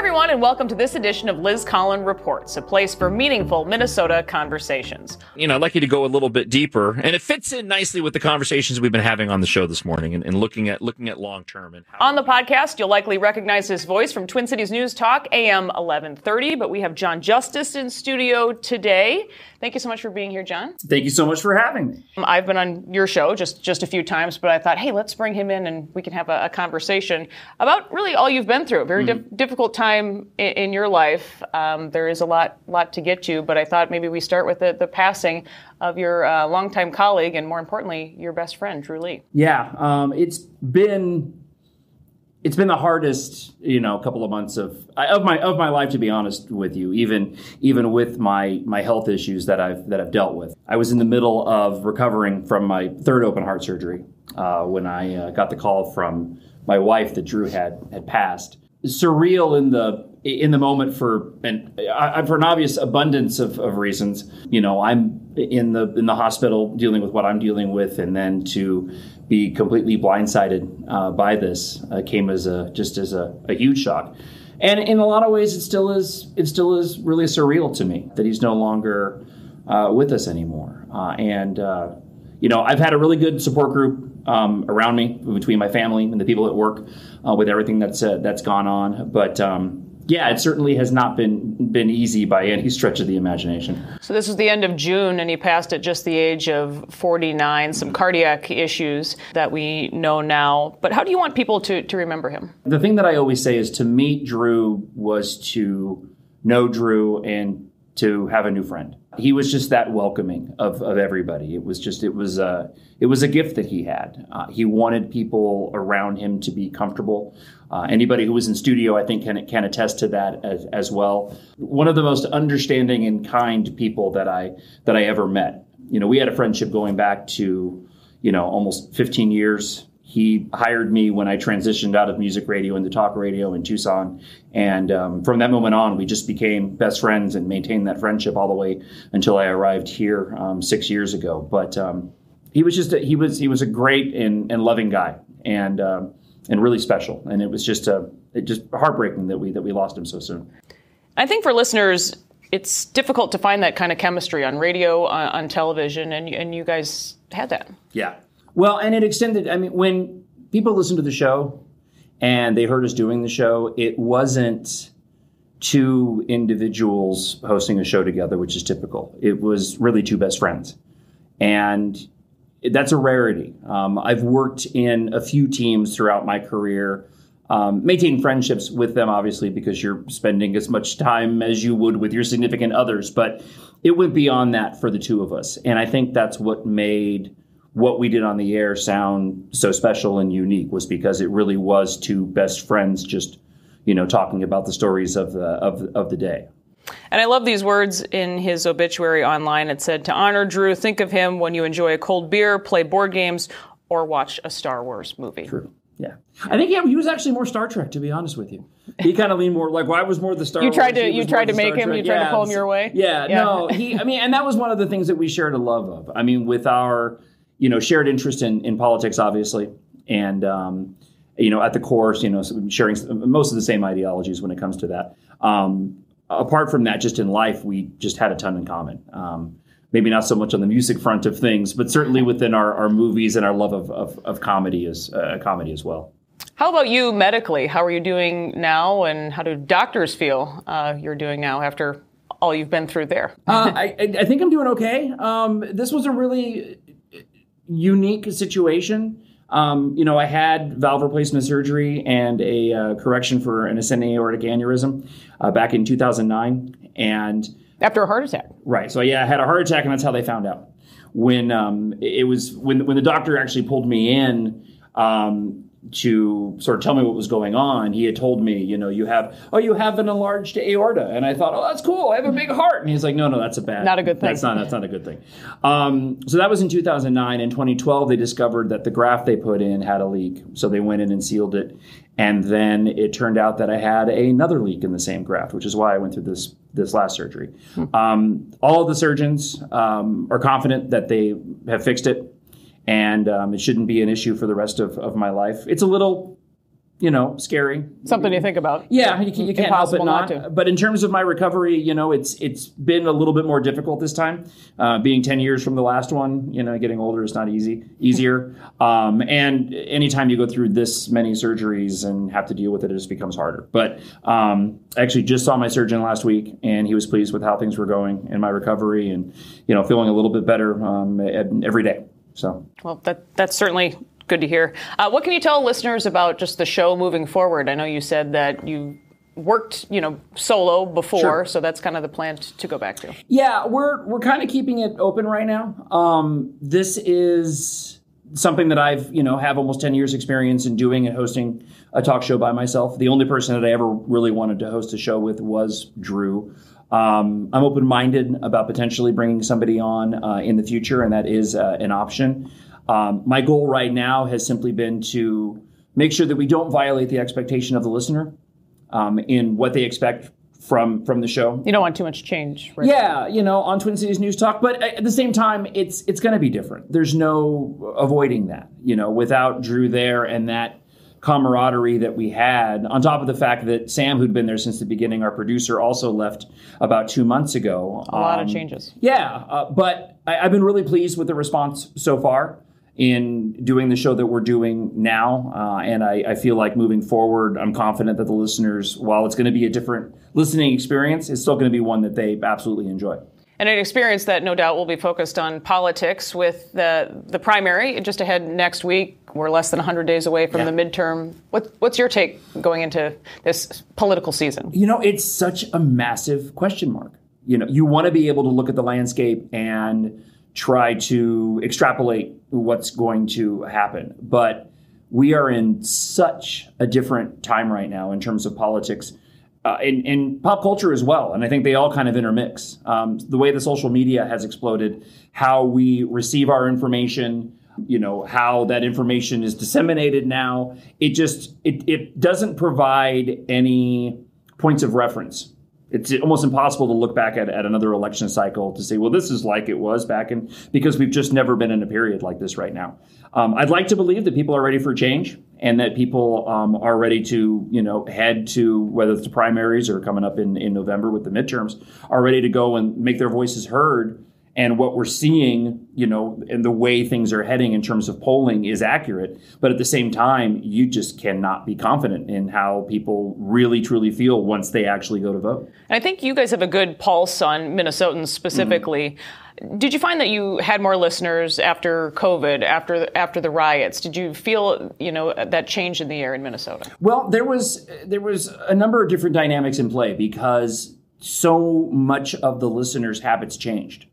everyone, and welcome to this edition of Liz Collin Reports, a place for meaningful Minnesota conversations. You know, I'd like you to go a little bit deeper, and it fits in nicely with the conversations we've been having on the show this morning, and, and looking at looking at long term. And on the podcast, you'll likely recognize his voice from Twin Cities News Talk, AM 1130. But we have Jon Justice in studio today. Thank you so much for being here, Jon. Thank you so much for having me. I've been on your show just just a few times, but I thought, hey, let's bring him in and we can have a, a conversation about really all you've been through. A very mm. difficult time in, in your life. Um, there is a lot lot to get to, but I thought maybe we start with the, the passing of your uh, longtime colleague and more importantly, your best friend, Drew Lee. Yeah, um, it's been it's been the hardest, you know, couple of months of of my of my life, to be honest with you. Even even with my my health issues that I've that I've dealt with, I was in the middle of recovering from my third open heart surgery uh, when I uh, got the call from my wife that Drew had had passed. Surreal in the in the moment for and I, for an obvious abundance of, of reasons. You know, I'm in the in the hospital dealing with what I'm dealing with, and then to be completely blindsided uh, by this uh, came as a just as a, a, huge shock. And in a lot of ways, it still is it still is really surreal to me that he's no longer uh, with us anymore. Uh, and uh, you know, I've had a really good support group um, around me between my family and the people at work uh, with everything that's that's gone on, but. Um, yeah, it certainly has not been been easy by any stretch of the imagination. So this was the end of June, and he passed at just the age of 49. Some cardiac issues that we know now. But how do you want people to to remember him? The thing that I always say is to meet Drew was to know Drew and to have a new friend he was just that welcoming of, of everybody. It was just it was a it was a gift that he had. Uh, he wanted people around him to be comfortable. Uh, anybody who was in studio, I think, can can attest to that as, as well. One of the most understanding and kind people that I that I ever met. You know, we had a friendship going back to you know almost 15 years he hired me when I transitioned out of music radio into talk radio in Tucson. And um, from that moment on, we just became best friends and maintained that friendship all the way until I arrived here um, six years ago. But um, he was just a, he was he was a great and, and loving guy and um, and really special. And it was just a it just heartbreaking that we that we lost him so soon. I think for listeners, it's difficult to find that kind of chemistry on radio, on, on television, and and you guys had that. Yeah, well, and it extended. I mean, when people listened to the show and they heard us doing the show, it wasn't two individuals hosting a show together, which is typical. It was really two best friends. And that's a rarity. Um, I've worked in a few teams throughout my career, um, maintaining friendships with them, obviously, because you're spending as much time as you would with your significant others. But it went beyond that for the two of us. And I think that's what made what we did on the air sound so special and unique was because it really was two best friends just you know talking about the stories of the of, of the day and I love these words in his obituary online. It said, To honor Drew, think of him when you enjoy a cold beer, play board games, or watch a Star Wars movie. True. Yeah. I think yeah, he was actually more Star Trek, to be honest with you. He kind of leaned more like, well, I was more the Star you tried Wars, to you tried to make him, Trek. you tried yeah, to pull him your way? Yeah, yeah, no, he I mean, and that was one of the things that we shared a love of. I mean, with our you know, shared interest in, in politics, obviously, and um, you know, at the core, you know, sharing most of the same ideologies when it comes to that. Um, apart from that, just in life, we just had a ton in common. Um, maybe not so much on the music front of things, but certainly within our, our movies and our love of, of, of comedy as uh, comedy as well. How about you medically? How are you doing now, and how do doctors feel uh, you're doing now after all you've been through there? uh, I, I, think I'm doing okay. Um, this was a really unique situation. Um, you know, I had valve replacement surgery and a uh, correction for an ascending aortic aneurysm uh, back in 2009, and after a heart attack. Right. So yeah, I had a heart attack, and that's how they found out. When um, it was when when the doctor actually pulled me in. Um, to sort of tell me what was going on, he had told me, you know, you have, oh, you have an enlarged aorta, and I thought, oh, that's cool. I have a big heart, and he's like, no, no, that's a bad, not a good thing. That's not, that's not a good thing. Um, so that was in 2009. In 2012, they discovered that the graft they put in had a leak, so they went in and sealed it, and then it turned out that I had another leak in the same graft, which is why I went through this this last surgery. Hmm. Um, all of the surgeons um, are confident that they have fixed it and um, it shouldn't be an issue for the rest of, of my life. It's a little you know, scary. Something you think about. Yeah, you, can, you can't help it not. not to. But in terms of my recovery, you know, it's it's been a little bit more difficult this time. Uh, being ten years from the last one, you know, getting older is not easy. Easier, um, and anytime you go through this many surgeries and have to deal with it, it just becomes harder. But um, I actually just saw my surgeon last week, and he was pleased with how things were going in my recovery, and you know, feeling a little bit better um, every day. So Well, that that's certainly good to hear. Uh, what can you tell listeners about just the show moving forward? I know you said that you worked, you know, solo before, Sure. so that's kind of the plan t- to go back to. Yeah, we're we're kind of keeping it open right now. Um, this is something that I've you know have almost ten years experience in doing and hosting a talk show by myself. The only person that I ever really wanted to host a show with was Drew. Um, I'm open minded about potentially bringing somebody on uh, in the future, and that is uh, an option. Um, my goal right now has simply been to make sure that we don't violate the expectation of the listener um, in what they expect from from the show. You don't want too much change. Right? Yeah, you know, on Twin Cities News Talk, but at the same time, it's it's going to be different. There's no avoiding that. You know, without Drew there and that camaraderie that we had, on top of the fact that Sam, who'd been there since the beginning, our producer, also left about two months ago. A lot of Um, changes. yeah, uh, but I, I've been really pleased with the response so far in doing the show that we're doing now. Uh, and I, I feel like moving forward, I'm confident that the listeners, while it's going to be a different listening experience, it's still going to be one that they absolutely enjoy. And an experience that no doubt will be focused on politics with the the primary just ahead next week. We're less than 100 days away from Yeah. the midterm. What, what's your take going into this political season? You know, it's such a massive question mark. You know, you want to be able to look at the landscape and try to extrapolate what's going to happen. But we are in such a different time right now in terms of politics. Uh, in, in pop culture as well, and I think they all kind of intermix. Um, the way the social media has exploded, how we receive our information, you know how that information is disseminated now it just it, it doesn't provide any points of reference. It's almost impossible to look back at, at another election cycle to say well this is like it was back in because we've just never been in a period like this right now. Um, i'd like to believe that people are ready for change and that people um, are ready to you know head to whether it's the primaries or coming up in, in november with the midterms are ready to go and make their voices heard and what we're seeing, you know, and the way things are heading in terms of polling is accurate. But at the same time, you just cannot be confident in how people really truly feel once they actually go to vote. And I think you guys have a good pulse on Minnesotans mm-hmm. specifically. Did you find that you had more listeners after COVID, after the, after the riots? Did you feel, you know, that change in the air in Minnesota? Well, there was there was a number of different dynamics in play because so much of the listeners' habits changed.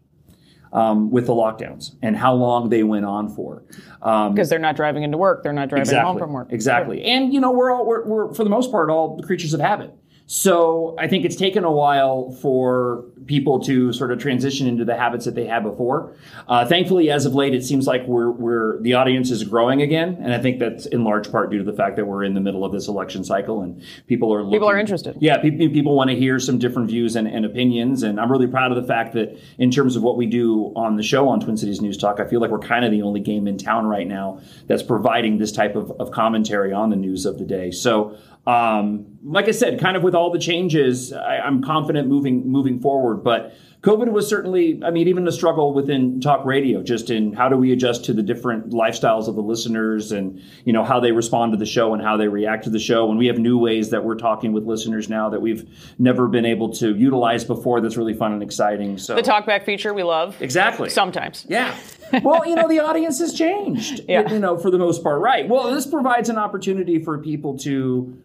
Um, with the lockdowns and how long they went on for. Um, Because they're not driving into work, they're not driving home from work. Exactly. And you know, we're all we're, we're for the most part all creatures of habit. So I think it's taken a while for people to sort of transition into the habits that they had before. Uh, thankfully, as of late, it seems like we're we're the audience is growing again, and I think that's in large part due to the fact that we're in the middle of this election cycle and people are looking, People are interested. Yeah, people, people want to hear some different views and, and opinions, and I'm really proud of the fact that in terms of what we do on the show on Twin Cities News Talk, I feel like we're kind of the only game in town right now that's providing this type of, of commentary on the news of the day. So um, like I said, kind of with all the changes, I, I'm confident moving moving forward. But COVID was certainly, I mean, even a struggle within talk radio, just in how do we adjust to the different lifestyles of the listeners and, you know, how they respond to the show and how they react to the show. And we have new ways that we're talking with listeners now that we've never been able to utilize before that's really fun and exciting. So The talkback feature we love. Exactly. Sometimes. Yeah. Well, you know, the audience has changed, Yeah. you know, for the most part. Right. Well, this provides an opportunity for people to,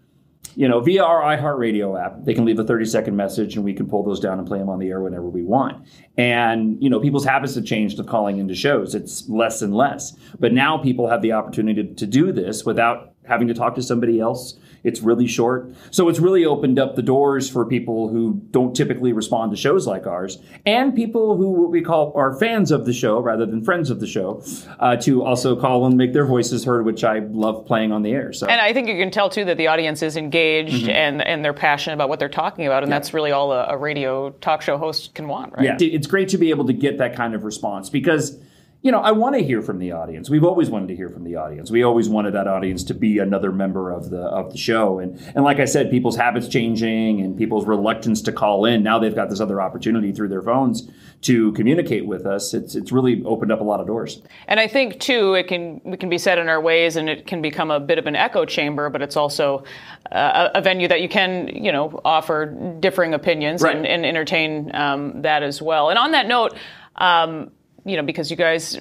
you know, via our iHeartRadio app, they can leave a 30 second message and we can pull those down and play them on the air whenever we want. And, you know, people's habits have changed of calling into shows. It's less and less. But now people have the opportunity to, to do this without having to talk to somebody else. It's really short. So it's really opened up the doors for people who don't typically respond to shows like ours and people who what we call are fans of the show rather than friends of the show uh, to also call and make their voices heard, which I love playing on the air. So And I think you can tell too that the audience is engaged Mm-hmm. and, and they're passionate about what they're talking about, and that's really all a, a radio talk show host can want, right? Yeah, it's great to be able to get that kind of response because you know, I want to hear from the audience. We've always wanted to hear from the audience. We always wanted that audience to be another member of the of the show. And and like I said, people's habits changing and people's reluctance to call in. Now they've got this other opportunity through their phones to communicate with us. It's it's really opened up a lot of doors. And I think too, it can we can be set in our ways, and it can become a bit of an echo chamber. But it's also uh, a venue that you can you know offer differing opinions Right. and, and entertain um, that as well. And on that note. Um, you know, because you guys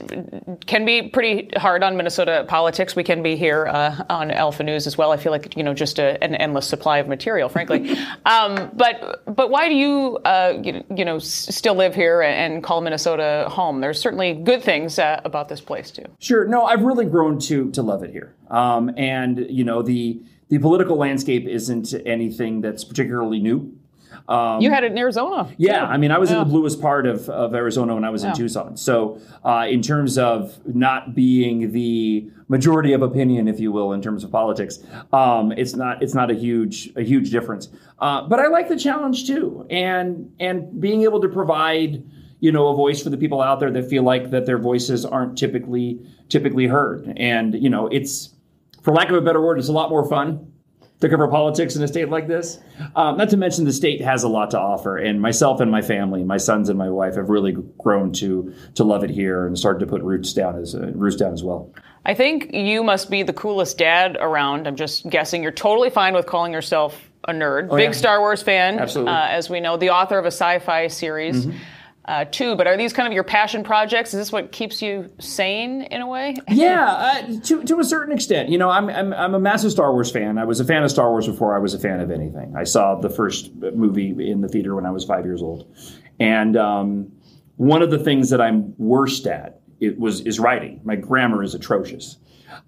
can be pretty hard on Minnesota politics. We can be here uh, on Alpha News as well. I feel like you know just a, an endless supply of material, frankly. um, but but why do you uh, you, you know s- still live here and call Minnesota home? There's certainly good things uh, about this place too. Sure. No, I've really grown to to love it here. Um, and you know the the political landscape isn't anything that's particularly new. You had it in Arizona. Yeah, too. I mean, I was in the bluest part of, of Arizona when I was in Tucson. So, uh, in terms of not being the majority of opinion, if you will, in terms of politics, um, it's not it's not a huge a huge difference. Uh, but I like the challenge too, and and being able to provide you know a voice for the people out there that feel like that their voices aren't typically typically heard. And you know, it's for lack of a better word, it's a lot more fun to cover politics in a state like this. Um, not to mention the state has a lot to offer, and myself and my family, my sons and my wife, have really grown to to love it here and started to put roots down as uh, roots down as well. I think you must be the coolest dad around. I'm just guessing. You're totally fine with calling yourself a nerd. Big Oh, yeah. Star Wars fan, Absolutely. Mm-hmm. Uh, as we know, the author of a sci-fi series. Uh, too, but are these kind of your passion projects? Is this what keeps you sane in a way? Yeah, uh, to to a certain extent. You know, I'm, I'm I'm a massive Star Wars fan. I was a fan of Star Wars before I was a fan of anything. I saw the first movie in the theater when I was five years old, and um, one of the things that I'm worst at it was is writing. My grammar is atrocious.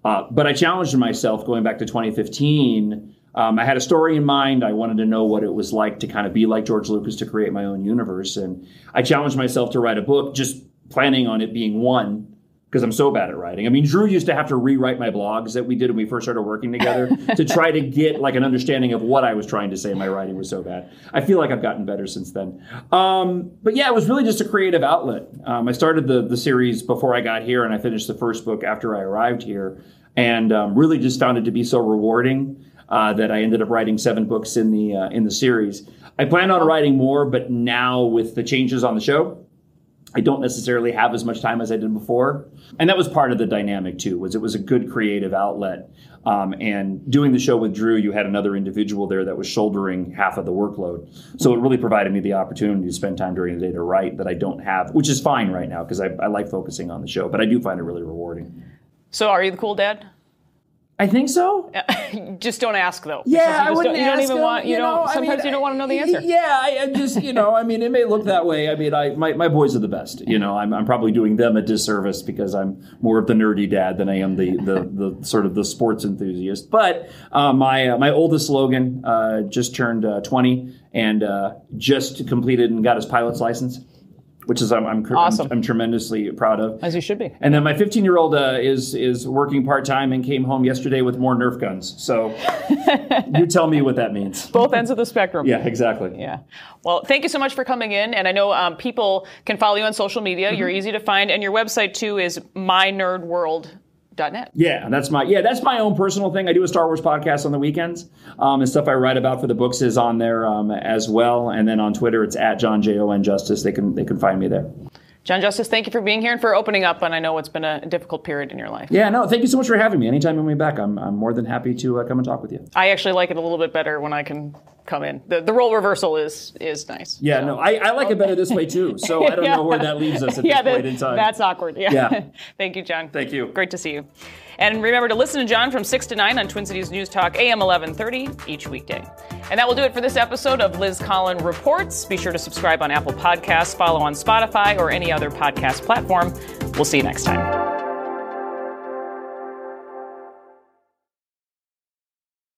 Uh, but I challenged myself going back to 2015. Um, I had a story in mind. I wanted to know what it was like to kind of be like George Lucas to create my own universe. And I challenged myself to write a book, just planning on it being one because I'm so bad at writing. I mean, Drew used to have to rewrite my blogs that we did when we first started working together to try to get like an understanding of what I was trying to say. My writing was so bad. I feel like I've gotten better since then. Um, but yeah, it was really just a creative outlet. Um, I started the the series before I got here, and I finished the first book after I arrived here, and um, really just found it to be so rewarding. Uh, that I ended up writing seven books in the uh, in the series. I plan on writing more, but now with the changes on the show, I don't necessarily have as much time as I did before, and that was part of the dynamic too. Was it was a good creative outlet, um, and doing the show with Drew, you had another individual there that was shouldering half of the workload, so it really provided me the opportunity to spend time during the day to write that I don't have, which is fine right now because I, I like focusing on the show, but I do find it really rewarding. So, are you the cool dad? I think so. Just don't ask though. Yeah, I wouldn't don't, you don't even him, want. You, you know, don't. I Sometimes mean, you don't want to know the answer. Yeah, I, I just you know, I mean, it may look that way. I mean, I my, my boys are the best. You know, I'm, I'm probably doing them a disservice because I'm more of the nerdy dad than I am the the, the sort of the sports enthusiast. But uh, my uh, my oldest Logan uh, just turned uh, 20 and uh, just completed and got his pilot's license, which is I'm I'm, Awesome. I'm, I'm tremendously proud of. As you should be. And then my 15 year old uh, is is working part time and came home yesterday with more Nerf guns. So you tell me what that means. Both ends of the spectrum. Yeah, exactly. Yeah. Well, thank you so much for coming in. And I know um, people can follow you on social media. You're Mm-hmm. easy to find. And your website, too, is mynerdworld.net. Yeah, that's my yeah, that's my own personal thing. I do a Star Wars podcast on the weekends, um, and stuff I write about for the books is on there um, as well. And then on Twitter, it's at Jon J O N Justice. They can they can find me there. Jon Justice, thank you for being here and for opening up. And I know it's been a difficult period in your life. Yeah, no, thank you so much for having me. Anytime I'm back, I'm I'm more than happy to uh, come and talk with you. I actually like it a little bit better when I can come in. The, the role reversal is is nice. Yeah, no, I, I like it better this way too. So I don't know where that leaves us at yeah, this that- point in time. That's awkward. Yeah. Yeah. Thank you, Jon. Thank you. Great to see you. And remember to listen to Jon from 6 to 9 on Twin Cities News Talk, AM 1130, each weekday. And that will do it for this episode of Liz Collin Reports. Be sure to subscribe on Apple Podcasts, follow on Spotify, or any other podcast platform. We'll see you next time.